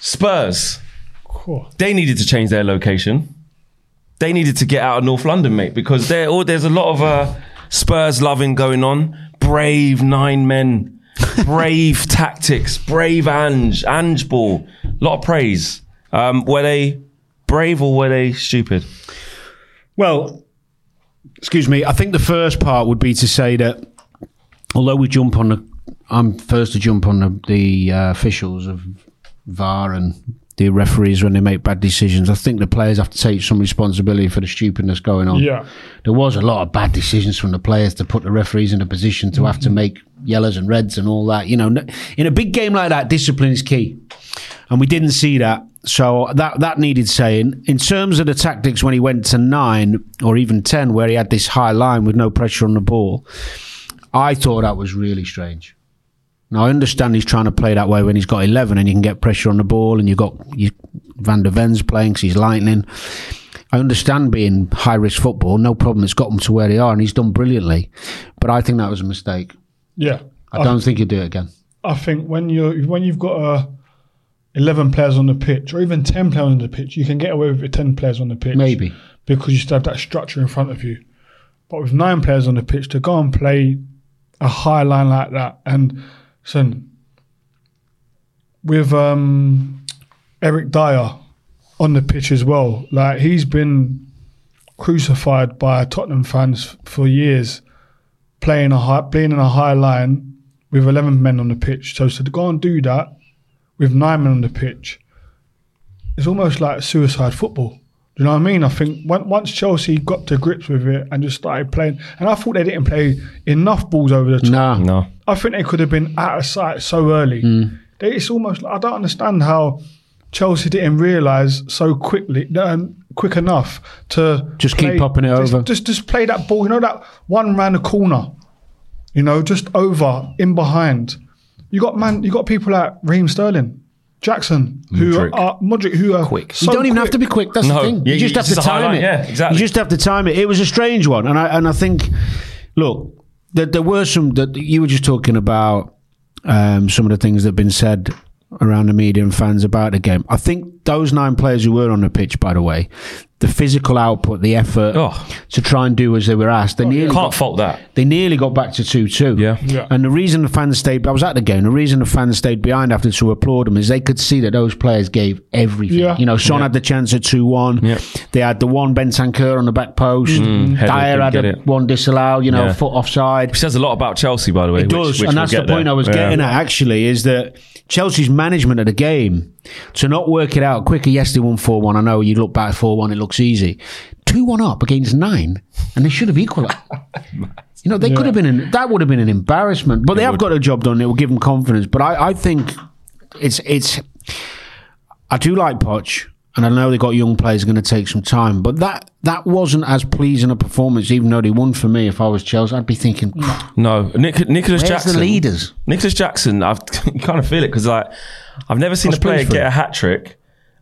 Spurs. Cool. They needed to change their location. They needed to get out of North London, mate, because there, there's a lot of uh, Spurs loving going on. Brave nine men, brave tactics, brave Ange, Ange ball. A lot of praise. Um, were they brave or were they stupid? Well, excuse me. I think the first part would be to say that although we jump on the, I'm first to jump on the, the uh, officials of VAR and the referees when they make bad decisions. I think the players have to take some responsibility for the stupidness going on. Yeah. There was a lot of bad decisions from the players to put the referees in a position to have to make yellows and reds and all that. You know, in a big game like that, discipline is key, and we didn't see that. So that that needed saying. In terms of the tactics when he went to nine or even ten, where he had this high line with no pressure on the ball, I thought that was really strange. Now I understand he's trying to play that way when he's got eleven and you can get pressure on the ball and you've got you, Van der Ven's playing because he's lightning. I understand being high risk football, no problem. It's got them to where they are, and he's done brilliantly. But I think that was a mistake. Yeah, I, I don't think you do it again. I think when you when you've got a 11 players on the pitch or even 10 players on the pitch, you can get away with 10 players on the pitch. Maybe. Because you still have that structure in front of you. But with nine players on the pitch, to go and play a high line like that, and listen, with um, Eric Dier on the pitch as well, like he's been crucified by Tottenham fans for years, playing a high, playing in a high line with eleven men on the pitch. So to go and do that with nine men on the pitch, it's almost like suicide football. Do you know what I mean? I think once Chelsea got to grips with it and just started playing, and I thought they didn't play enough balls over the top. No. No. I think they could have been out of sight so early. Mm. They, it's almost like, I don't understand how Chelsea didn't realise so quickly, um, quick enough to Just keep popping it just, over. Just just play that ball. You know that one round the corner. You know, just over in behind. You got man. You got people like Raheem Sterling, Jackson, who Mudryk. are Mudryk, who are Quick. So you don't even have to be quick. That's No. the thing. Yeah, you just you- have to just a time highlight, it. yeah, exactly. You just have to time it. It was a strange one, and I and I think, look, there, there were some that you were just talking about. Um, some of the things that have been said around the media and fans about the game. I think those nine players who were on the pitch, by the way, the physical output, the effort Oh. to try and do as they were asked, they oh, nearly Can't got, fault that. they nearly got back to 2 2. Yeah. Yeah. And the reason the fans stayed, I was at the game, the reason the fans stayed behind after to applaud them is they could see that those players gave everything. Yeah. You know, Son had the chance at 2 1. Yeah. They had the one Bentancur on the back post. Mm. header, Dier didn't had a, one disallowed, you know, Yeah. foot offside. Which says a lot about Chelsea, by the way. It which- does, which and we'll that's the point there. I was Yeah. getting at. Actually, is that Chelsea's management of the game to not work it out quicker. Yes, they won four one. I know you look back four one, it looks easy. Two one up against nine, and they should have equalised. you know, they could have been. An, that would have been an embarrassment. But they have got a job done. It will give them confidence. But I, I think it's it's. I do like Poch. And I know they got young players going to take some time, but that that wasn't as pleasing a performance. Even though they won for me, if I was Chelsea, I'd be thinking, No, Nick, Nicholas Jackson. the leaders? Nicholas Jackson, I've you kind of feel it because like I've never seen was a player pleased get a hat trick,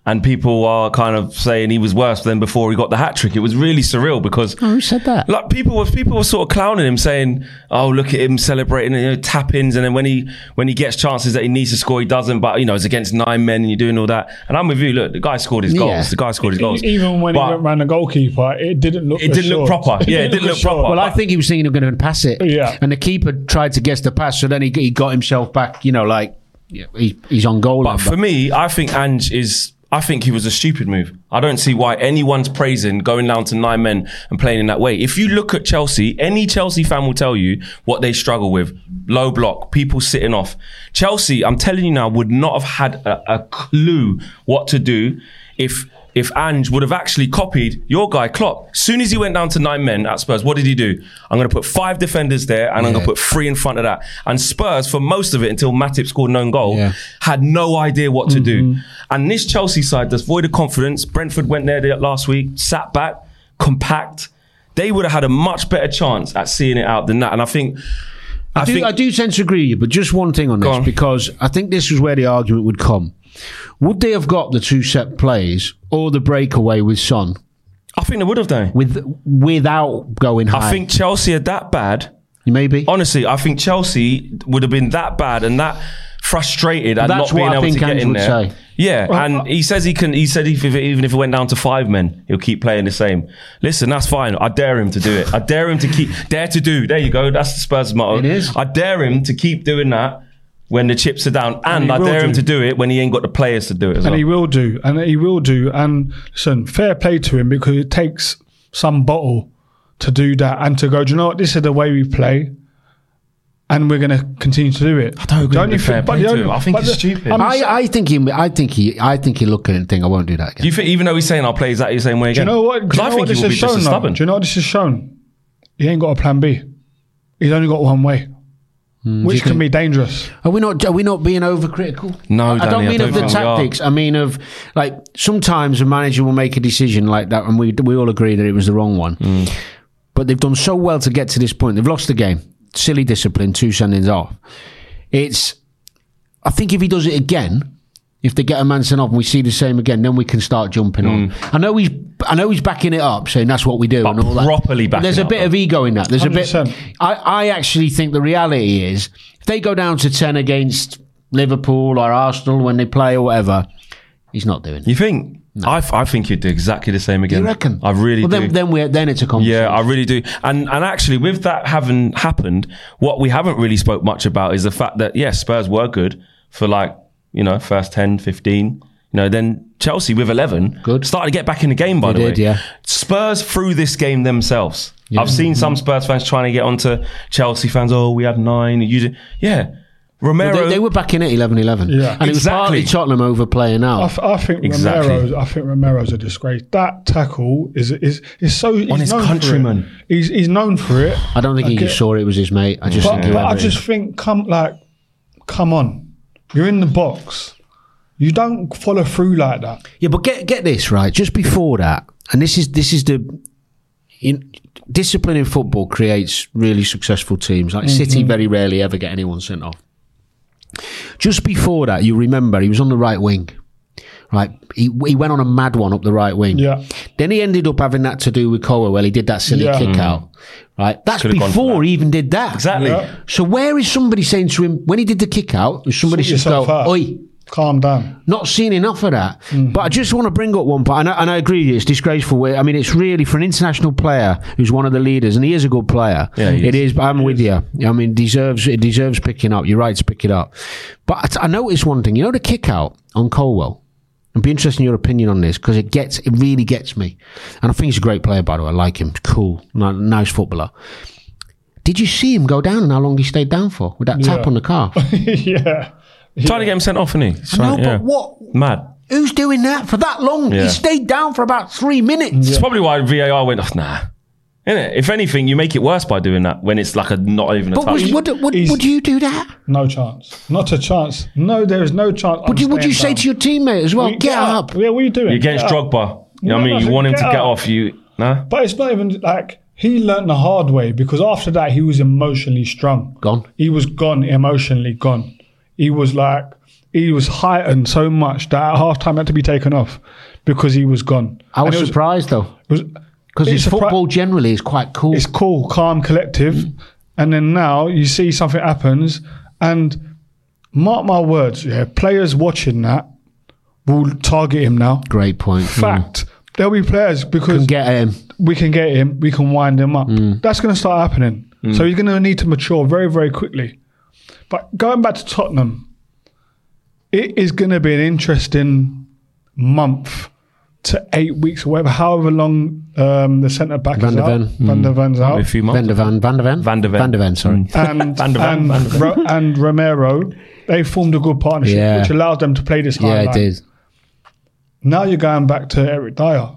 and people are kind of saying he was worse than before he got the hat trick. It was really surreal because "Oh, who said that?" like people were people were sort of clowning him, saying, "Oh, look at him celebrating, you know, tap ins," and then when he when he gets chances that he needs to score, he doesn't. But you know, it's against nine men, and you're doing all that. And I'm with you. Look, the guy scored his Yeah. goals. The guy scored his goals. Even when But he went round the goalkeeper, it didn't look. It didn't look proper. Yeah, it didn't look assured. proper. Well, I think he was thinking of going to pass it. Yeah. And the keeper tried to guess the pass, so then he, he got himself back, you know, like yeah, he, he's on goal. But for me, I think Ange is. I think he was a stupid move. I don't see why anyone's praising going down to nine men and playing in that way. If you look at Chelsea, any Chelsea fan will tell you what they struggle with: low block, people sitting off. Chelsea, I'm telling you now, would not have had a, a clue what to do if if Ange would have actually copied your guy Klopp. Soon as he went down to nine men at Spurs, what did he do? I'm going to put five defenders there, and I'm going to put three in front of that. And Spurs, for most of it, until Matip scored an own goal, Yeah. had no idea what to do. Mm-hmm. And this Chelsea side does void of confidence. Brentford went there last week, sat back, compact. They would have had a much better chance at seeing it out than that. And I think, I, I do, think I do tend to agree with you, but just one thing on this, on. because I think this is where the argument would come. Would they have got the two set plays or the breakaway with Son I think they would have done. with without going high? I think Chelsea are that bad. maybe. Honestly, I think Chelsea would have been that bad and that frustrated at That's not being I able think to get Ange in would there. say. Yeah, and he says he can. He said if, if even if it went down to five men, he'll keep playing the same. Listen, that's fine. I dare him to do it. I dare him to keep dare to do. There you go. That's the Spurs motto. It is. I dare him to keep doing that when the chips are down, and, he I will dare him to do it when he ain't got the players to do it as and well. he will do, and he will do. And listen, fair play to him because it takes some bottle to do that and to go. Do you know what? This is the way we play, and we're going to continue to do it. I don't agree with the fair play to him. I think it's stupid. I, I think he. I think he. I think he look at it and think I won't do that again. you think even though he's saying I'll play exactly the same way again. Do you again? know what? Do Because you I know think what he this will has be just shown? as stubborn. Do you know what this has shown? He ain't got a plan B. He's only got one way, Hmm, which can be dangerous. Are we not? Are we not being overcritical? No, I Danny, don't I mean don't of the think we are. tactics. I mean of like sometimes a manager will make a decision like that, and we we all agree that it was the wrong one. Mm. But they've done so well to get to this point. They've lost the game. Silly discipline. Two sendings off. It's. I think if he does it again, if they get a man sent off and we see the same again, then we can start jumping on. I know he's. I know he's backing it up, saying that's what we do Mm. But and all that. properly But There's a backing it bit up, of ego in that. There's a bit. I, I actually think the reality is if they go down to 10 against Liverpool or Arsenal when they play or whatever, he's not doing it. You think? I, f- I think he'd do exactly the same again. You reckon? I really well, do. Then, then, we're, then it's a conversation. yeah, I really do. And and actually, with that having happened, what we haven't really spoke much about is the fact that yes, Spurs were good for like you know first 10, 15. You know, then Chelsea with eleven Good. started to get back in the game. By They the did, way, yeah. Spurs threw this game themselves. I've seen some Spurs fans trying to get onto Chelsea fans. Oh, we had nine. You did, yeah. Romero. They, they were back in it 11 11. Yeah. And it was Exactly. partly Tottenham overplaying I, out. f- I think Exactly. Romero's. I think Romero's a disgrace. That tackle is is is so he's On his known for it. countryman. He's he's known for it. I don't think he Okay. saw it was his mate. I just But, think but I just think, come like, come on, you're in the box. You don't follow through like that. Yeah, but get get this right. Just before that, and this is this is the in, discipline in football creates really successful teams. Like mm-hmm. City, very rarely ever get anyone sent off. Just before that, you remember he was on the right wing. Right, he, he went on a mad one up the right wing. Yeah. Then he ended up having that to do with Koa. Well, he did that silly Yeah. kick out. Right, that's Could've before that. he even did that. exactly. Yeah. So where is somebody saying to him when he did the kick out? Somebody Sort just go, yourself "Oi, Calm down. not seen enough of that. Mm-hmm. But I just want to bring up one point, and I, and I agree with you, it's disgraceful. I mean, it's really for an international player who's one of the leaders, and he is a good player. Yeah, it is. is. But I'm with you. I mean, deserves it deserves picking up. You're right to pick it up. But I, I noticed one thing. You know, the kick out on Colwill. I'd be interested in your opinion on this because it gets it really gets me, and I think he's a great player. By the way, I like him. Cool, Ni- nice footballer. Did you see him go down and how long he stayed down for with that tap on the calf? yeah. Trying to get him sent off, isn't he? no, yeah. but what? Mad. Who's doing that for that long? Yeah. He stayed down for about three minutes. It's probably why VAR went, off. nah. Innit? If anything, you make it worse by doing that when it's like a not even a But touch. was, would, would, He's- would you do that? No chance. Not a chance. No, there is no chance. Would you, would you say to your teammate as well, get, up? Yeah, what are you doing? You're against Get up. Drogba. You know what I No, mean? no, You want him get to get up. off you. Nah? But it's not even like he learnt the hard way because after that he was emotionally strong. Gone. He was gone, emotionally gone. He was like he was heightened so much that at half time had to be taken off because he was gone. I was it was, surprised though, it was- because his it's surpri- football generally is quite cool. it's cool, calm, collective. And then now you see something happens, and mark my words, yeah, players watching that will target him now. Great point. Fact. There'll be players because Can get him. we can get him, we can wind him up. Mm. That's going to start happening. So he's going to need to mature very, very quickly. But going back to Tottenham, it is going to be an interesting month to eight weeks or whatever, however long um, the centre back Van is der out. Ven. Van der hmm. Ven's out. A few Van der Van, Van der Ven? Van der Ven. Van der Ven, sorry. Hmm. and Van der Ven, and, Van der Ven. Ro- and Romero, they formed a good partnership, Yeah. which allowed them to play this high Yeah, it line. did. Now you're going back to Eric Dier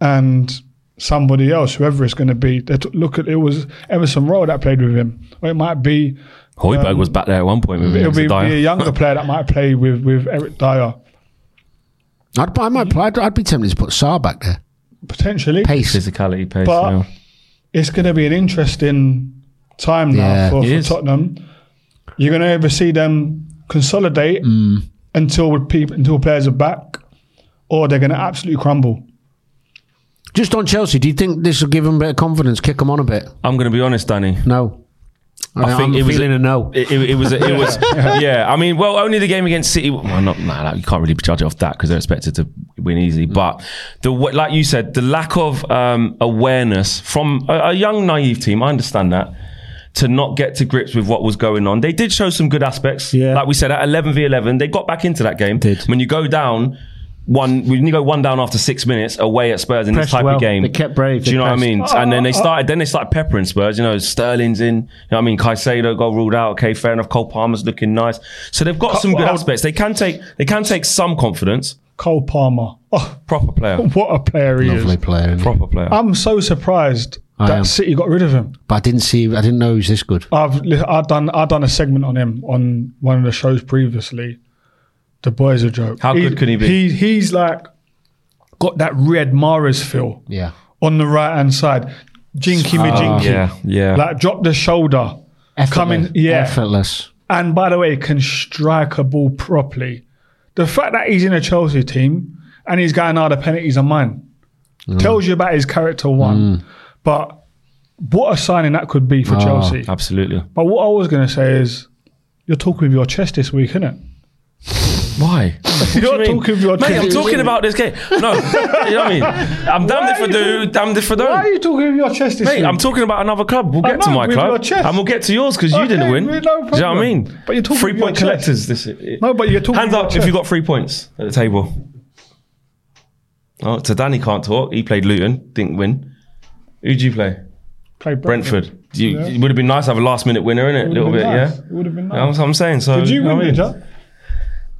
and somebody else, whoever it's going to be. They took- Look at it was Emerson Royal that played with him, or it might be Hojbjerg um, was back there at one point with it'll be, Dier. be a younger player that might play with with Eric Dier I'd, I might, I'd, I'd be tempted to put Sarr back there. potentially. Pace. physicality, pace. But- yeah. It's going to be an interesting time now Yeah, for, it for is. Tottenham. You're going to either see them consolidate Mm. until people until players are back, or they're going to absolutely crumble. Just on Chelsea, do you think this will give them a bit of confidence, kick them on a bit? I'm going to be honest, Danny. No. I, think am it was feeling a- a, no. It, it, it was. It was. yeah. I mean, well, only the game against City. Well, not. Nah, like, you can't really judge it off that because they're expected to win easily. But the like you said, the lack of um, awareness from a, a young naive team. I understand that. To not get to grips with what was going on, they did show some good aspects. Yeah. like we said at eleven v eleven, they got back into that game. Did. when you go down. One, we only go one down after six minutes away at Spurs in Pressed this type well. of game, They kept brave. Do you They know what I pressed. mean? Oh, and then they oh. started. Then they started peppering Spurs. You know, Sterling's in. You know what I mean? Caicedo got ruled out. Okay, fair enough. Cole Palmer's looking nice. So they've got some good well- aspects. They can take. They can take some confidence. Cole Palmer, oh, Proper player. what a player he Lovely is! player. Proper player. I'm so surprised I that am. City got rid of him. But I didn't see. I didn't know he was this good. I've I've done I've done a segment on him on one of the shows previously. The boy's a joke. How good could he be? He, he's like got that red Mahrez feel Yeah. on the right hand side. Jinky me ah, jinky. yeah, yeah. Like drop the shoulder. Coming, Effortless. yeah. Effortless. And by the way, can strike a ball properly. The fact that he's in a Chelsea team and he's going, "Ah, the penalties are mine," mm. tells you about his character. One, mm. but what a signing that could be for ah, Chelsea. Absolutely. But what I was going to say is, you're talking with your chest this week, isn't it? Why? You're talking with your Mate. I'm talking about this game. No, you know what I mean. I'm damned if I do, damned if I don't. Why are you talking with your chest this Mate, week? I'm talking about another club. We'll I get to my with club, your chest. and we'll get to yours because you didn't win. no Do you know what I mean? But you're talking three with your point chest. collectors. This. No, but you're talking Hands with your up if chest. you got three points at the table. Oh, so Danny can't talk. He played Luton, didn't win. Who'd you play? Play Brentford. You, Yeah. It would have been nice to have a last minute winner in it, a little bit, yeah. It would have been Yeah, That's nice. what I'm saying. So Did you know win, what I mean? did you?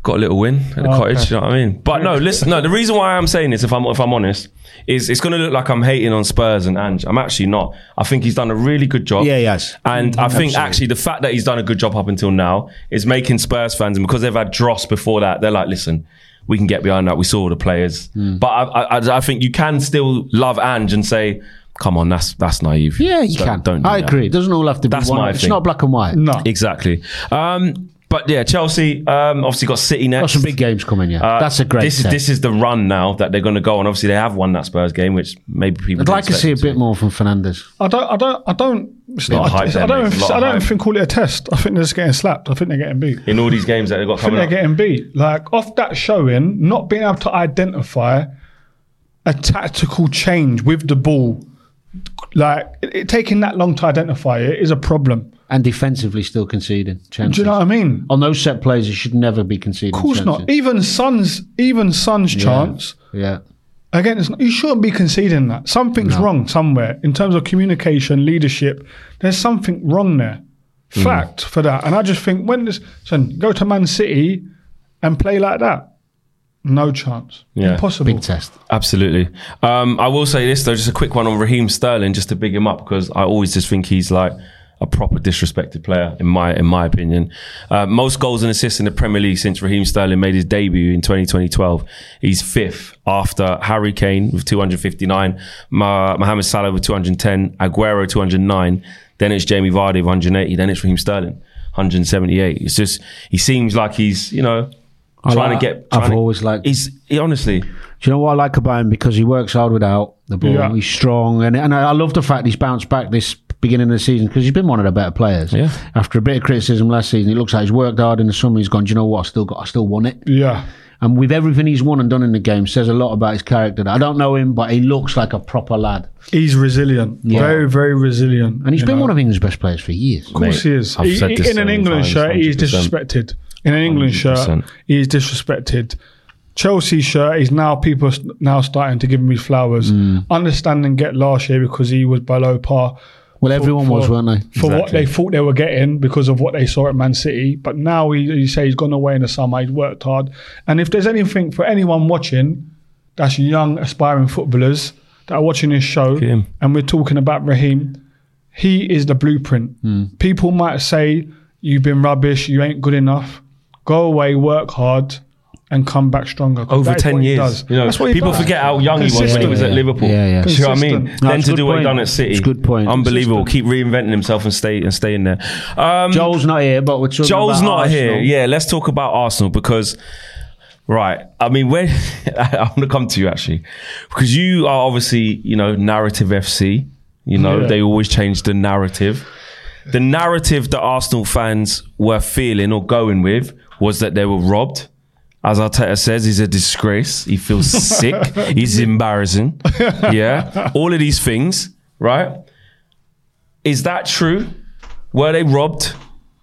Got a little win at the Oh, cottage. okay. You know what I mean? But no, listen. No, the reason why I'm saying this, if I'm if I'm honest, is it's going to look like I'm hating on Spurs and Ange. I'm actually not. I think he's done a really good job. Yeah, he has. And I think actually the fact that he's done a good job up until now is making Spurs fans, and because they've had Dross before that, they're like, listen. We can get behind that. We saw the players, Hmm. but I, I, I think you can still love Ange and say, "Come on, that's that's naive." Yeah, you Don't- can. Don't do I that. agree. It doesn't all have to be That's one. my it's thing. not black and white. No. Exactly. Um, but yeah, Chelsea um, obviously got City next. Got some big games coming. Yeah, Uh, that's a great. This is test. this is the run now that they're going to go on. Obviously, they have won that Spurs game, which maybe people. I'd like to see a them bit more from Fernandez. I don't. I don't. I don't. It's not. of hype it's- there, I don't. mate. even- Lot of I don't hype. think call it a test. I think they're just getting slapped. I think they're getting beat. in all these games that they've got I think coming they're up. getting beat. Like off that showing, not being able to identify a tactical change with the ball, like it, it taking that long to identify it is a problem. And defensively, still conceding chances. Do you know what I mean? On those set plays, you should never be conceding. Of course not. Even Son's even Son's chance. Yeah. Again, not, you shouldn't be conceding that. Something's wrong somewhere in terms of communication, leadership. There's something wrong there. Mm. Fact for that. And I just think when this, son, go to Man City and play like that, no chance. Yeah. Impossible. Big test. Absolutely. Um, I will say this though, just a quick one on Raheem Sterling, just to big him up because I always just think he's like a proper disrespected player in my in my opinion. Uh, most goals and assists in the Premier League since Raheem Sterling made his debut in 2012. He's fifth after Harry Kane with 259, Ma- Mohamed Salah with 210, Aguero 209. Then it's Jamie Vardy with 180. Then it's Raheem Sterling 178. It's just he seems like he's you know. I Trying like- to get, I've to- always liked- He's he, honestly, Do you know what I like about him? Because he works hard without the ball. Yeah. He's strong, and and I love the fact he's bounced back this beginning of the season because he's been one of the better players. Yeah. After a bit of criticism last season, it looks like he's worked hard in the summer. He's gone. Do you know what? I still got. I still won it. Yeah. And with everything he's won and done in the game, says a lot about his character. I don't know him, but he looks like a proper lad. He's resilient. Yeah. Very, very resilient. And he's been know. one of England's best players for years. Of course Mate, he is. I've He- said he- this in an many England shirt, he's is 100%. disrespected. In an England shirt, 100%. he is disrespected. Chelsea shirt is now people now starting to give him his flowers. Mm. Understand and get last year because he was below par. Well, everyone was, weren't they? For what they thought they were getting because of what they saw at Man City. But now he, he say he's gone away in the summer. He's worked hard. And if there's anything for anyone watching, that's young aspiring footballers that are watching this show, and we're talking about Raheem, he is the blueprint. Hmm. People might say you've been rubbish, you ain't good enough. Go away, work hard, and come back stronger. 'Cause Over that is ten years, does. you know, That's what people does. forget how young he was when he was at Liverpool. Yeah, yeah. Do you know what I mean? Consistent. No, then to do good what he done at City, It's a good point. Unbelievable. Consistent. Keep reinventing himself and stay and staying there. Um, Joel's not here, but we're talking Joel's about not here. Yeah, let's talk about Arsenal because, right. I mean, when I'm going to come to you actually, because you are obviously, you know, narrative FC. You know, Yeah. they always change the narrative. The narrative that Arsenal fans were feeling or going with was that they were robbed. As Arteta says, he's a disgrace. He feels sick. he's embarrassing. Yeah. All of these things, right? Is that true? Were they robbed?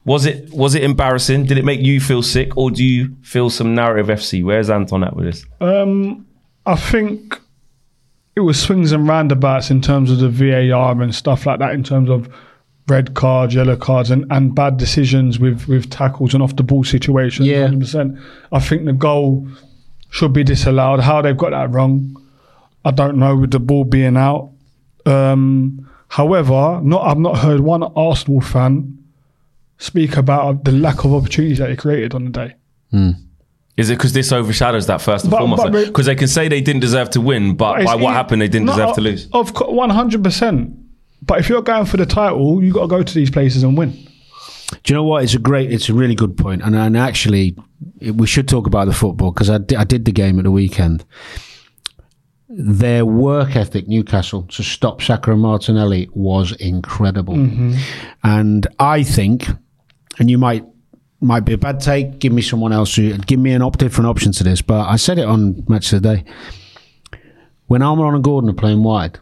Was it was it embarrassing? Did it make you feel sick, or do you feel some narrative FC? Where's Anton at with this? Um, I think it was swings and roundabouts in terms of the VAR and stuff like that, in terms of red cards, yellow cards, and, and bad decisions with, with tackles and off the ball situations. Yeah. 100%. I think the goal should be disallowed. How they've got that wrong, I don't know, with the ball being out. Um, however, not I've not heard one Arsenal fan speak about the lack of opportunities that they created on the day. Is it because this overshadows that first and But- foremost? Because they can say they didn't deserve to win, but It's by what easy- happened, they didn't No, deserve to lose. Of one hundred percent. But if you're going for the title, you got to go to these places and win. Do you know what? It's a great, it's a really good point. And, and actually, it, we should talk about the football because I, I did the game at the weekend. Their work ethic, Newcastle, to stop Saka and Martinelli was incredible. Mm-hmm. And I think, and you might might be a bad take, give me someone else, who, give me an op- different option to this, but I said it on Match of the Day. When Almiron and Gordon are playing wide,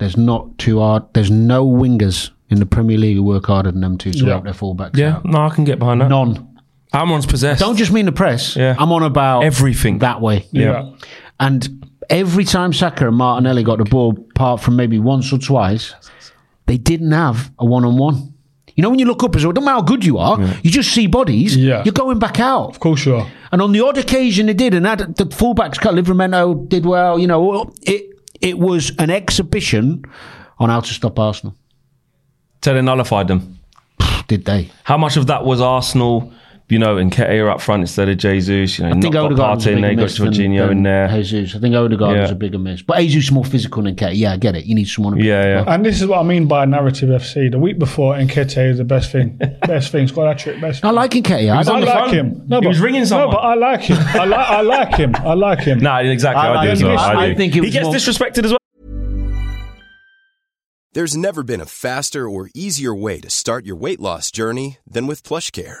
there's not too hard, there's no wingers in the Premier League who work harder than them two to Yeah. help their fullbacks Yeah, out. no, I can get behind that. None. Amon's possessed. Don't just mean the press. Yeah. I'm on about Everything. that way. Yeah. And every time Saka and Martinelli got the ball, apart from maybe once or twice, they didn't have a one on one. You know, when you look up as well, it doesn't matter how good you are, you just see bodies, Yeah. you're going back out. Of course you are. And on the odd occasion they did, and that, the fullbacks, cut, Livramento did well, you know, it, it was an exhibition on how to stop Arsenal. So they nullified them. Did they? How much of that was Arsenal? You know, and Nketiah up front instead of Jesus. You know, I think not Odegaard was a Partey in there, bigger got miss Jorginho in there. Jesus. I think Odegaard Yeah. was a bigger miss. But Jesus is more physical than Nketiah. Yeah, I get it. You need someone. to- Yeah, yeah. And this is what I mean by narrative FC. The week before, Nketiah is the best thing. best thing. Scored that trick. Best. I thing. like Nketiah. I don't I like phone. him. No, He but, was ringing someone. No, but I like him. I like. I like him. I like him. Nah, exactly. I I, do like as well. I I, do. think he gets more- disrespected as well. There's never been a faster or easier way to start your weight loss journey than with PlushCare.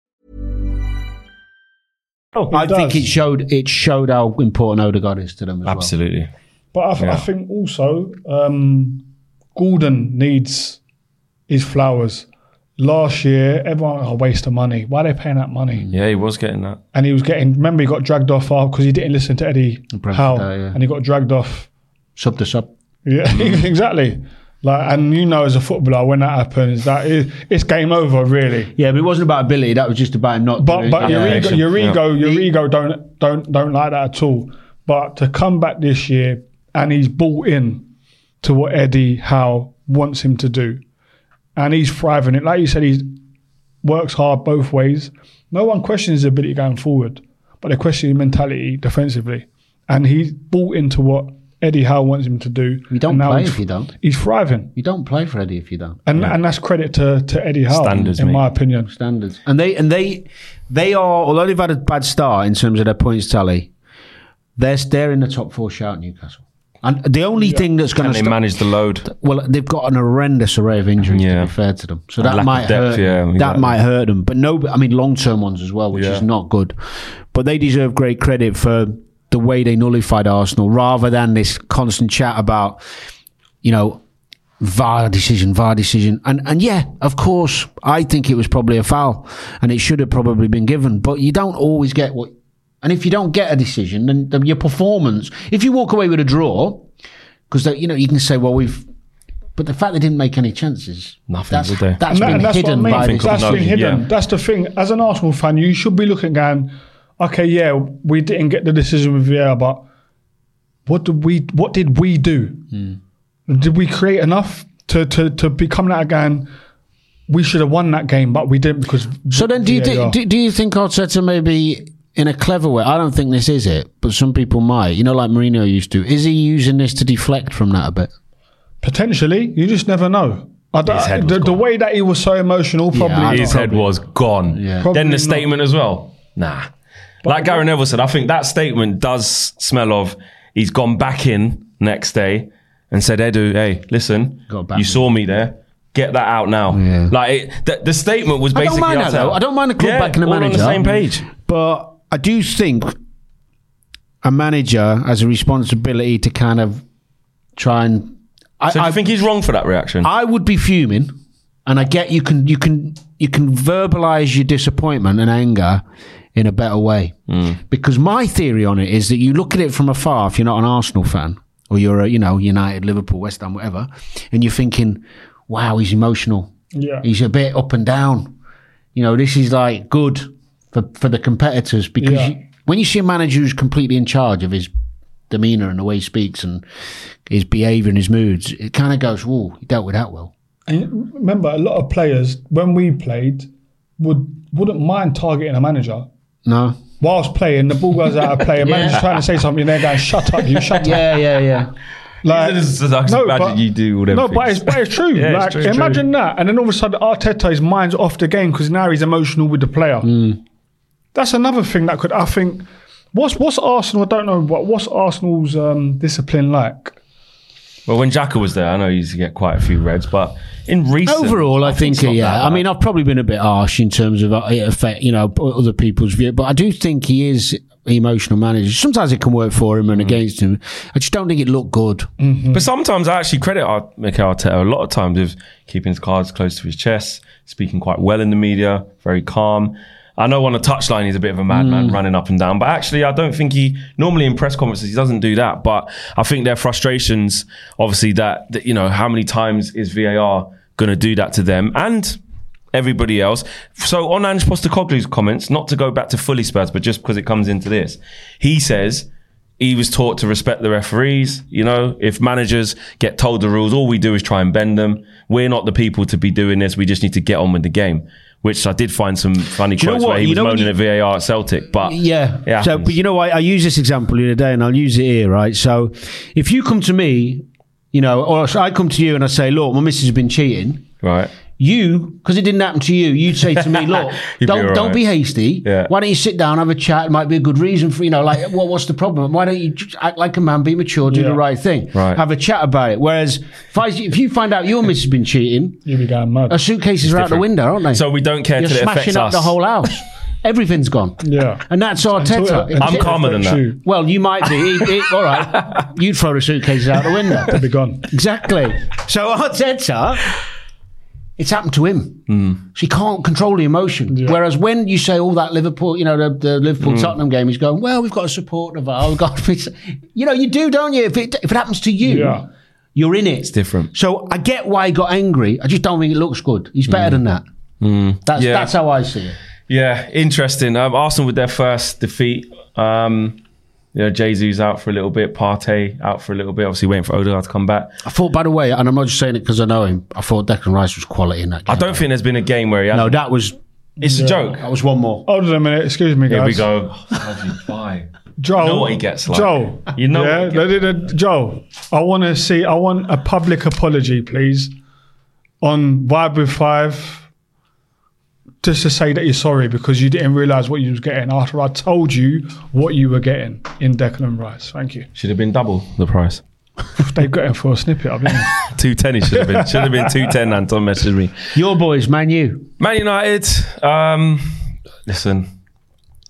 I does. think it showed it showed how important Odegaard is to them as Absolutely. But I, I Yeah. think also um, Gordon needs his flowers. Last year, everyone was a waste of money. Why are they paying that money? Yeah, he was getting that. And he was getting. Remember, he got dragged off because he didn't listen to Eddie Howe, yeah. and he got dragged off. well. Sub to sub. Yeah, exactly. Like, and you know, as a footballer, when that happens, that is, it's game over, really. Yeah, but it wasn't about ability. That was just about him not. But doing but your ego, application. your ego, your ego don't don't don't like that at all. But to come back this year and he's bought in to what Eddie Howe wants him to do, and he's thriving it. Like you said, he works hard both ways. No one questions his ability going forward, but they question his mentality defensively, and he's bought into what Eddie Howe wants him to do. You don't and now play if you don't. He's thriving, You don't play for Eddie if you don't. and and that's credit to to Eddie Howe, Standards, in mate. my opinion. standards. And they and they they are although they've had a bad start in terms of their points tally, they're they're in the top four shout Newcastle. And the only thing that's going to they stop, manage the load? well, they've got an horrendous array of injuries. Yeah. To be fair to them, so And that might depth, hurt. yeah, that might hurt them. But no, I mean long term ones as well, which Yeah. is not good. But they deserve great credit for the way they nullified Arsenal, rather than this constant chat about, you know, VAR decision, VAR decision, and and yeah, of course, I think it was probably a foul, and it should have probably been given. But you don't always get what, and if you don't get a decision, then the, your performance, if you walk away with a draw, because you know you can say, well, we've, but the fact they didn't make any chances, Nothing, that's, did they? that's And, been and that's what I hidden mean. by Think the of That's been hidden. yeah. That's the thing. As an Arsenal fan, you should be looking and okay, yeah, we didn't get the decision with VAR, but what did we? What did we do? Hmm. Did we create enough to to to become that again? We should have won that game, but we didn't because. So then, do you VAR. think? Do, do you think Arteta maybe in a clever way? I don't think this is it, but some people might. You know, like Mourinho used to. Is he using this to deflect from that a bit? Potentially, you just never know. I don't- His head the, the way that he was so emotional, probably. I His head was gone. Yeah. Probably Then the not. statement as well. Nah. Like Gary Neville said, I think that statement does smell of he's gone back in next day and said, Edu, hey, listen, you saw me there. Get that out now. Yeah. Like it, the, the statement was I don't basically mind that, though. I don't mind the club yeah, backing the all on the manager. same page. But I do think a manager has a responsibility to kind of try and. I, So do I you think he's wrong for that reaction? I would be fuming, and I get you can you can you can verbalize your disappointment and anger in a better way. Mm. Because my theory on it is that you look at it from afar if you're not an Arsenal fan or you're a you know United, Liverpool, West Ham, whatever, and you're thinking, "Wow, he's emotional. Yeah. He's a bit up and down. You know, this is like good for for the competitors because Yeah. you, when you see a manager who's completely in charge of his demeanor and the way he speaks and his behavior and his moods, it kind of goes, "Whoa, he dealt with that well." And remember, a lot of players when we played would wouldn't mind targeting a manager No. whilst playing. The ball goes out of play. A manager's trying to say something. And they're going, "Shut up, you shut up." Yeah, yeah, yeah. Like, This is like no, but- you do all them No, but it's, but it's true. Yeah, it's true, it's imagine that, and then all of a sudden, Arteta, his mind's off the game because now he's emotional with the player. Hmm. That's another thing that could. I think. What's what's Arsenal? I don't know. What what's Arsenal's um, discipline like? Well, when Xhaka was there, I know he used to get quite a few reds, but in recent Overall, I, think, not yeah. I mean, I've probably been a bit harsh in terms of uh, it affect, you know, other people's view, but I do think he is emotional manager. Sometimes it can work for him and Mm. against him. I just don't think it looked good. But sometimes I actually credit Ar- Mikel Arteta a lot of times with keeping his cards close to his chest, speaking quite well in the media, very calm. I know on the touchline he's a bit of a madman mm. running up and down, but actually I don't think he normally in press conferences he doesn't do that. But I think their frustrations, obviously, that, that you know how many times is VAR going to do that to them and everybody else. So on Ange Postecoglou's comments, not to go back to fully Spurs, but just because it comes into this, he says he was taught to respect the referees. You know, if managers get told the rules, all we do is try and bend them. We're not the people to be doing this. We just need to get on with the game. Which I did find some funny you know quotes what? where he You was know when moaning at VAR at Celtic. But Yeah. it So, happens. but you know, I, I use this example the other day, and I'll use it here, right? So, if you come to me, you know, or I come to you and I say, "Look, my missus has been cheating," right. You, because it didn't happen to you, you'd say to me, "Look, You'd be don't all don't right. be hasty. Yeah. Why don't you sit down, have a chat? It might be a good reason for you know, like, what what's the problem? Why don't you just act like a man, be mature, do Yeah. the right thing, Right. have a chat about it? Whereas if, I, if you find out your missus has been cheating, you'd be going mad. her suitcases are out the window, aren't they? So we don't care You're till it smashing affects up us. the whole house. Everything's gone. Yeah. And that's Arteta. Until- I'm calmer than that. Well, you might be. He- he- all right. You'd throw the suitcases out the window. They'd be gone. Exactly. So Arteta, it's happened to him. Hmm. So he can't control the emotion. Yeah. Whereas when you say all that Liverpool, you know, the, the Liverpool Hmm. Tottenham game, he's going, well, we've got to support the VAR. We've got you know, you do, don't you? If it, if it happens to you, Yeah. you're in it. It's different. So I get why he got angry. I just don't think it looks good. He's better than that. That's, Yeah. that's how I see it. Yeah, interesting. Um, Arsenal with their first defeat. Um, you know, Jesus out for a little bit, Partey out for a little bit. Obviously, waiting for Odegaard to come back. I thought, by the way, and I'm not just saying it because I know him, I thought Declan Rice was quality in that game. I don't think there's been a game where he has. No, that was it's a joke. that was one more. Hold on a minute. Excuse me, guys. Here we go. How do you? Joel, You know what he gets like. Joel, You know yeah, what he they did a- Joel. I want to see. I want a public apology, please, on Vibe with Five. Just to say that you're sorry because you didn't realise what you was getting after I told you what you were getting in Declan Rice. Thank you. Should have been double the price. They've got him for a snippet. I think. Two ten. He should have been. Should have been two ten. Anton messaged me. Your boys, Man U. Man United. Um, listen,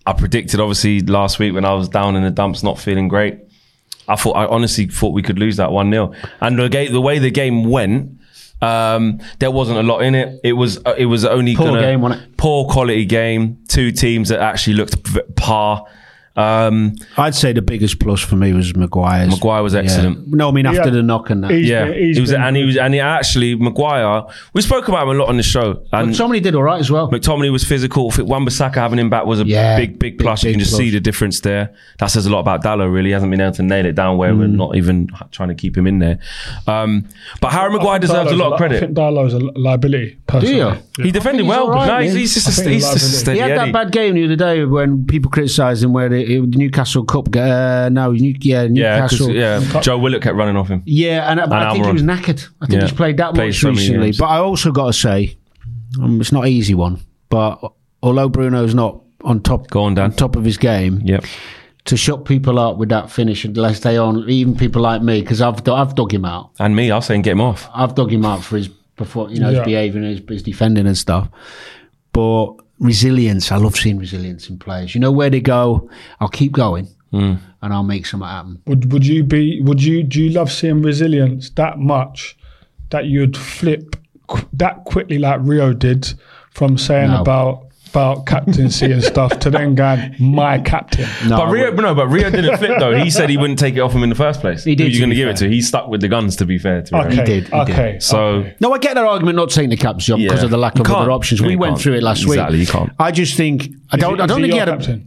I predicted obviously last week when I was down in the dumps, not feeling great. I thought I honestly thought we could lose that one 0 and the, ga- the way the game went. Um, there wasn't a lot in it. It was uh, it was only Poor gonna, game, poor quality game. Two teams that actually looked par. Um, I'd say the biggest plus for me was Maguire's. Maguire was Yeah. excellent. No, I mean after Yeah. the knock and that. He's yeah, been- he was, and he was, and he actually Maguire. We spoke about him a lot on the show, and Somebody did all right as well. McTominay was physical. I think Wan-Bissaka having him back was a Yeah, big, big big, plus. you can just plus. see the difference there. That says a lot about Dalot. Really, he hasn't been able to nail it down where we're Mm. not even trying to keep him in there. Um, but Harry Maguire deserves a lot of I credit. think Dalot's a liability. Personally. you? Yeah. He defended well. all right, no, he's, man. he's just I a, think he's he's just a steady He had Eddie. that bad game the other day when people criticised him where the, it, the Newcastle Cup. Uh, no, New, yeah, yeah, 'cause- Newcastle. yeah. Joe Willock kept running off him. Yeah, and, but I think he was knackered. I think Yeah. he's played that Played much recently. games. But I also got to say, um, it's not an easy one. But although Bruno's not on top, Go on, Dan. on top of his game, Yep. to shut people up with that finish and let stay on, even people like me, because I've I've dug him out. And me, I was saying get him off. I've dug him out for his before, you know, Yeah. his behaviour and his, his defending and stuff. But resilience, I love seeing resilience in players. You know where they go, I'll keep going, Hmm. and I'll make something happen. Would would you be? Would you? Do you love seeing resilience that much that you'd flip qu- that quickly like Rio did from saying No. about about captaincy and stuff to then going my captain? No, but Rio, no, but Rio didn't flip though. He said he wouldn't take it off him in the first place. He did, Who you to going to be give it to? He stuck with the guns. To be fair, to Rio. he did, he okay. did. So okay. No, I get that argument not taking the captain's job because Yeah. of the lack of other options. We went can't. through it last Exactly, week. you can't. I just think I don't. he- I don't he think he your had a.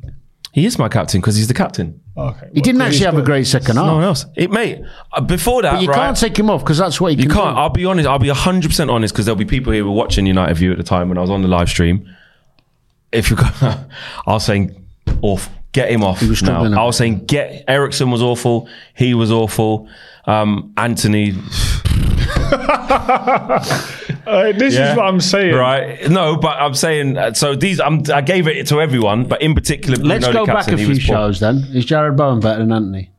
he is my captain because he's the captain. Okay. He didn't actually have a great second half. No one else. It mate. uh, Before that, But you right, can't take him off because that's what he You can can't. do. I'll be honest. I'll be hundred percent honest because there'll be people here who were watching United View at the time when I was on the live stream. If you, I was saying, off, get him off. was now. a I was saying, get Eriksen was awful. He was awful. Um, Antony, Uh, this yeah, is what I'm saying. Right? No, but I'm saying. uh, So these, I'm, I gave it to everyone, but in particular, Let's Bruno, go the back a few was poor. shows then. Is Jarrod Bowen better than Antony?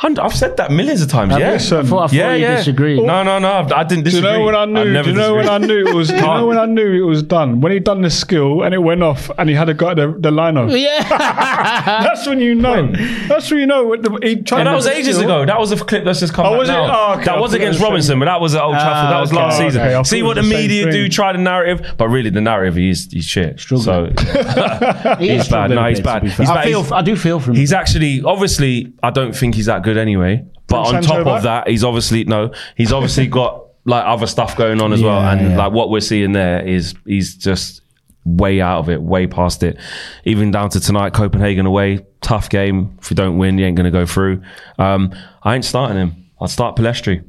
Hun- I've said that millions of times. Yeah. listen. I thought, I thought yeah, you yeah. disagreed. No, no, no. I didn't Do you know when I I've knew? Do you know when I knew it was? Do you know when I knew it was done? When he done the skill and it went off, and he had a guy the, the line off. Yeah. That's when you know. That's when you know. What the, he tried Yeah, that was ages skill. ago. That was a clip that's just come Oh, back was it? now. Oh, okay. I That was against Robinson, but that was at Old ah, Trafford. that was okay. last Oh, season. okay. See what the the same media do, try the narrative, but really the narrative is he's shit. So He's bad. No, he's bad. be fair. He's I feel. I do feel for him. he's actually obviously I don't think he's that good anyway. But on top of that, he's obviously no, he's obviously got like other stuff going on as well. Yeah, And yeah. like what we're seeing there is he's just way out of it, way past it. Even down to tonight, Copenhagen away, tough game. If you don't win, you ain't gonna go through. Um, I ain't starting him. I'll start Pellistri.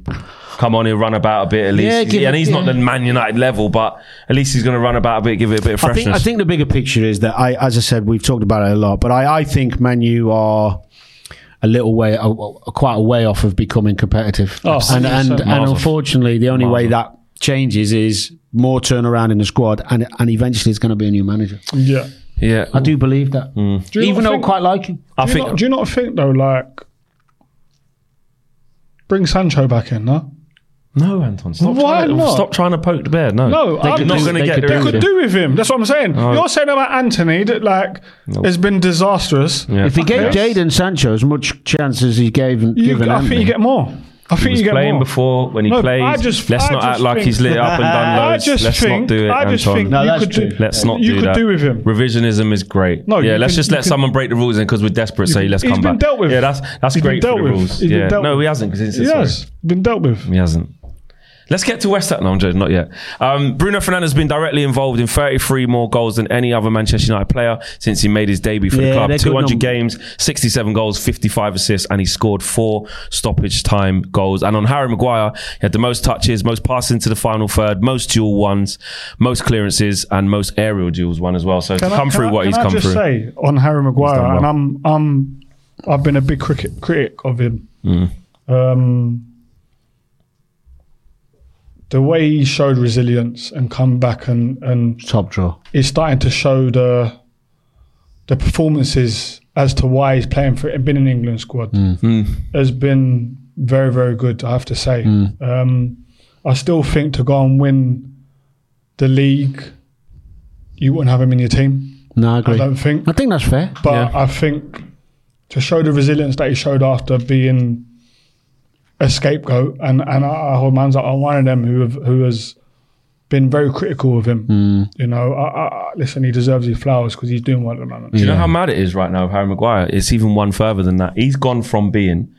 Come on, he'll run about a bit at least. Yeah, give and it- he's not yeah. the Man United level, but at least he's going to run about a bit, give it a bit of I freshness. think. I think the bigger picture is that I, as I said, we've talked about it a lot, but I, I think Manu are a little way, a, a- quite a way off of becoming competitive. Oh, and 100%. and, and Miles unfortunately, the only way that changes is more turnaround in the squad, and and eventually it's going to be a new manager. Yeah. yeah, I do believe that, mm. Do you even not though I think- quite like him. I do you think not, do you not think though, like, bring Sancho back in? No. No, Anton. Stop Why trying to, not? Stop trying to poke the bear. No, No, They I'm could not going to get could there. do They could do with him. That's what I'm saying. Oh. You're saying about Antony that like has been disastrous. Yeah. If he gave Okay. Jadon Sancho as much chance as he gave You, given I Antony, think you get more. I He think was you get playing more. before when he No, plays. I just- let's I not act like he's lit up and done I loads. just let's think. not do it, I just Anton. think No, you that's could true. do. Let's not you do could that. do with him. Revisionism is great. No, yeah, let's can- just you let can- someone break the rules in because we're desperate. So let's He's come been back. dealt with. Yeah, that's that's He's been great for dealt the with. rules. He's been Yeah, dealt no, he hasn't because He has been dealt with. He hasn't. Let's get to West Ham. No, I'm joking, not yet. Um, Bruno Fernandes has been directly involved in 33 more goals than any other Manchester United player since he made his debut for the club. 200 games, 67 goals, 55 assists, and he scored four stoppage time goals. And on Harry Maguire, he had the most touches, most passes into the final third, most dual ones, most clearances, and most aerial duels won as well. So Can come can through I- what he's I come just through. say on Harry Maguire, well. and I'm I'm I've been a big cricket critic of him. Mm. Um, the way he showed resilience and come back and and top draw. is starting to show the the performances as to why he's playing for it, been in England squad Mm. has been very, very good. I have to say. Hmm. Um, I still think to go and win the league, you wouldn't have him in your team. No, I agree. I don't think. I think that's fair. But I think to show the resilience that he showed after being a scapegoat, and and I, I hold man's up on one of them who have, who has been very critical of him. Hmm. You know, I, I, I- listen, he deserves his flowers because he's doing well at the moment. Do you know how mad it is right now of Harry Maguire? It's even one further than that. He's gone from being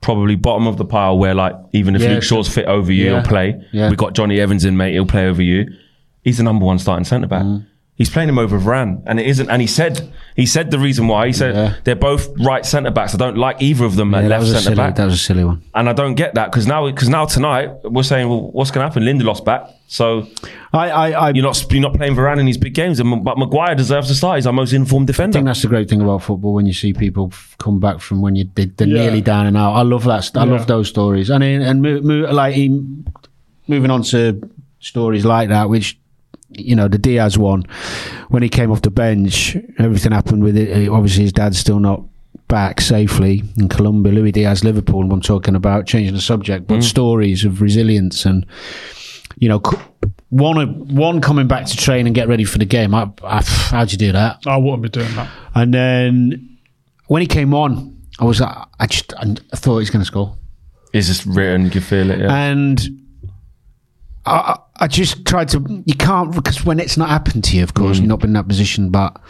probably bottom of the pile where like even if Yeah, Luke Shaw's fit over you, Yeah. he'll play. Yeah. We got Jonny Evans in, mate, he'll play over you. He's the number one starting centre back. Mm. He's playing him over Varane, and it isn't. And he said he said the reason why. He said Yeah. they're both right centre backs. I don't like either of them Yeah, at that left was a centre silly. back. That was a silly one. and I don't get that because now because now tonight we're saying, well, what's going to happen? Lindelof's back, so I, I, I you're not you're not playing Varane in these big games. And, but Maguire deserves to start. He's our most informed defender. I think that's the great thing about football when you see people come back from when you did they're Yeah. nearly down and out. I love that. I Yeah. love those stories. And in- and mo- mo- like in- moving on to stories like that, which you know the Diaz one when he came off the bench, everything happened with it. Obviously, his dad's still not back safely in Colombia. Luis Diaz, Liverpool. I'm talking about changing the subject, but mm. stories of resilience and you know. One, one coming back to train and get ready for the game. I, I, how'd you do that? I wouldn't be doing that. And then when he came on, I was like, I just I thought he's going to score, It's just written. You can feel it. Yeah. and I, I I just tried to. You can't because when it's not happened to you, of course, mm. you've not been in that position. But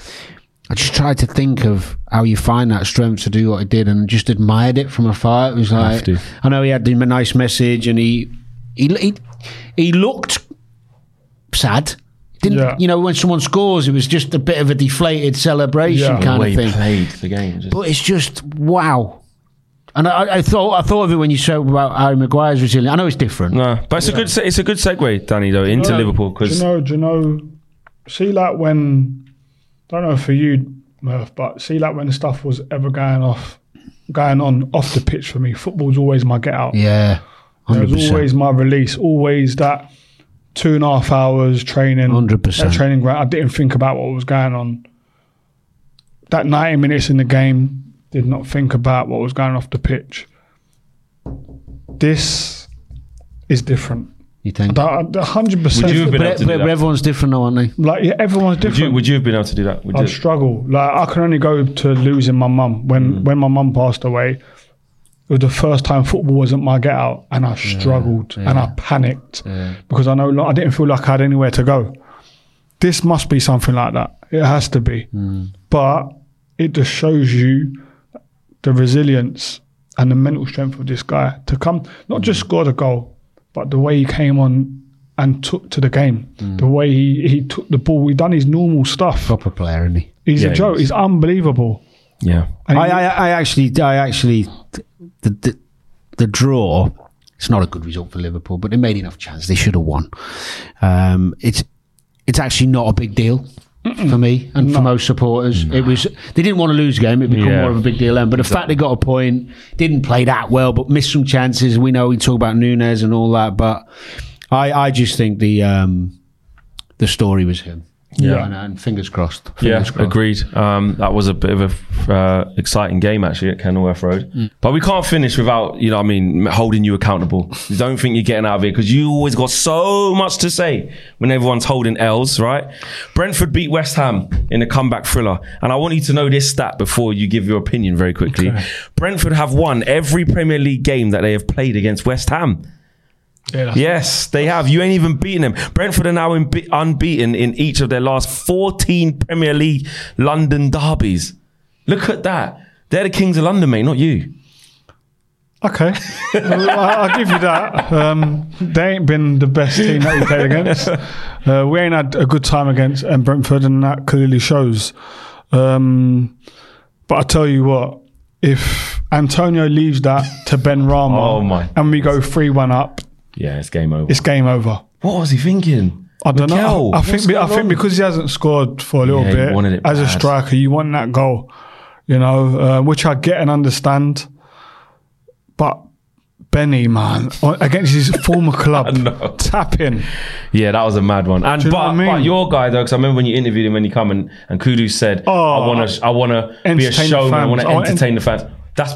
I just tried to think of how you find that strength to do what he did, and just admired it from afar. It was like to. I know he had him a nice message, and he he he, he looked sad. Didn't Yeah. you know when someone scores, it was just a bit of a deflated celebration Yeah. kind the way of he thing. played the game. But it's just wow. And I, I thought I thought of it when you said about Harry Maguire's resilience. I know it's different. no, but it's a good se- it's a good segue, Danny, though, into Yeah. Liverpool because you know? Do you know? See, like when I don't know for you, Murph, but see, like when stuff was ever going off, going on off the pitch for me. Football's always my get out. Yeah, It was always my release. Always that two and a half hours training. 100%. Training ground. I didn't think about what was going on. That ninety minutes in the game, did not think about what was going off the pitch. This is different. You think? hundred percent. Would you have been able But, to do that? everyone's different, though, aren't they? Like yeah, everyone's would different. you would you have been able to do that? Would I'd you? struggle. Like I can only go to losing my mum. When Mm. when my mum passed away, it was the first time football wasn't my get out, and I struggled and I panicked because I know like, I didn't feel like I had anywhere to go. This must be something like that. It has to be. Mm. But it just shows you the resilience and the mental strength of this guy to come, not just Mm. score the goal, but the way he came on and took to the game, Mm. the way he, he took the ball. He done his normal stuff. Proper player, isn't he? He's Yeah, a joke. is. He's unbelievable. yeah. I, I, I actually, I actually, the, the the draw. It's not a good result for Liverpool, but they made enough chance. They should have won. Um, it's it's actually not a big deal for me and for most supporters. It was they didn't want to lose the game. It became Yeah. more of a big deal then. But the fact they got a point, didn't play that well, but missed some chances. We know we talk about Nunez and all that, but I I just think the um, the story was him. Yeah. and, and fingers crossed. Yeah, crossed. agreed. Um, that was a bit of a uh, exciting game actually at Kenilworth Road. Mm. But we can't finish without, you know, what I mean, holding you accountable. You don't think you're getting out of here because you always got so much to say when everyone's holding L's, right? Brentford beat West Ham in a comeback thriller, and I want you to know this stat before you give your opinion very quickly. Brentford have won every Premier League game that they have played against West Ham. Yeah, Yes, they have. You ain't even beaten them. Brentford are now unbe- unbeaten in each of their last 14 Premier League London derbies. Look at that. They're the kings of London, mate, not you. Okay, Well, I'll give you that. Um, they ain't been the best team that we played against. Uh, we ain't had a good time against um, Brentford, and that clearly shows. Um, but I tell you what, if Antonio leaves that to Benrahma, Oh, and we go three one up, Yeah, it's game over. it's game over. what was he thinking? I don't know. I, I think be- I going think because he hasn't scored for a little Yeah, bit as a striker, you want that goal, you know, uh, which I get and understand. But Benny, man, against his former club, tapping. Yeah, that was a mad one. And you but, I mean? but your guy though, because I remember when you interviewed him when he come and, and Kudus said, Oh, "I want to, I want to be a showman. I want to fans. I entertain the fans." That's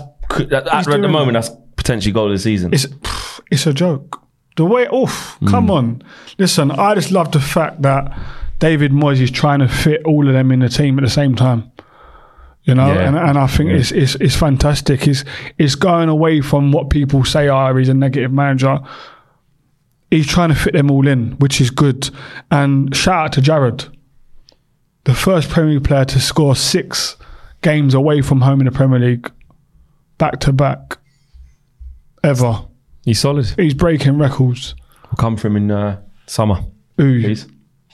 that, at the moment. that. That's potentially goal of the season. it's it's a joke. The way, oof, Mm. come on. Listen, I just love the fact that David Moyes is trying to fit all of them in the team at the same time. You know, Yeah. and, and I think it's, it's it's fantastic. It's it's going away from what people say, oh, he's a negative manager. He's trying to fit them all in, which is good. And shout out to Jarrod, the first Premier League player to score six games away from home in the Premier League, back to back, ever. He's solid. He's breaking records. We'll come for him in uh, summer, Who, please.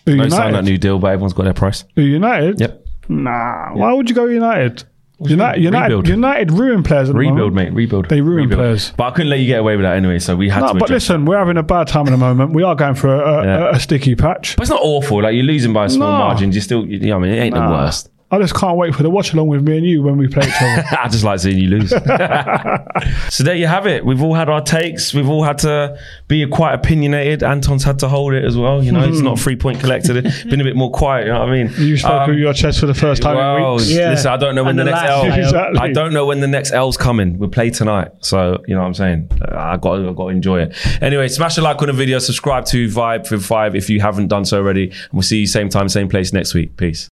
who No sign that new deal, but everyone's got their price. Who United? Yep. Nah. Why would you go United? United. United, Rebuild. United ruin players. At the Rebuild, moment. mate. Rebuild. They ruin Rebuild. players. But I couldn't let you get away with that anyway, so we had No, to but adjust. listen, we're having a bad time at the moment. We are going for a, a, Yeah. a sticky patch. But it's not awful. Like you're losing by a small No. margin. You still, you know, I mean, it ain't the worst. I just can't wait for the watch along with me and you when we play each other. I just like seeing you lose. so there you have it. We've all had our takes. We've all had to be quite opinionated. Anton's had to hold it as well. You know, it's not three point collected. It's been a bit more quiet. You know what I mean? you spoke Um, with your chest for the first time well, in weeks. Yeah. listen, I don't know when And the, the next last L. Exactly. I don't know when the next L's coming. We'll play tonight, so you know what I'm saying. Uh, I got, I got to enjoy it. Anyway, smash a like on the video. Subscribe to Vibe for Five if you haven't done so already, and we'll see you same time, same place next week. Peace.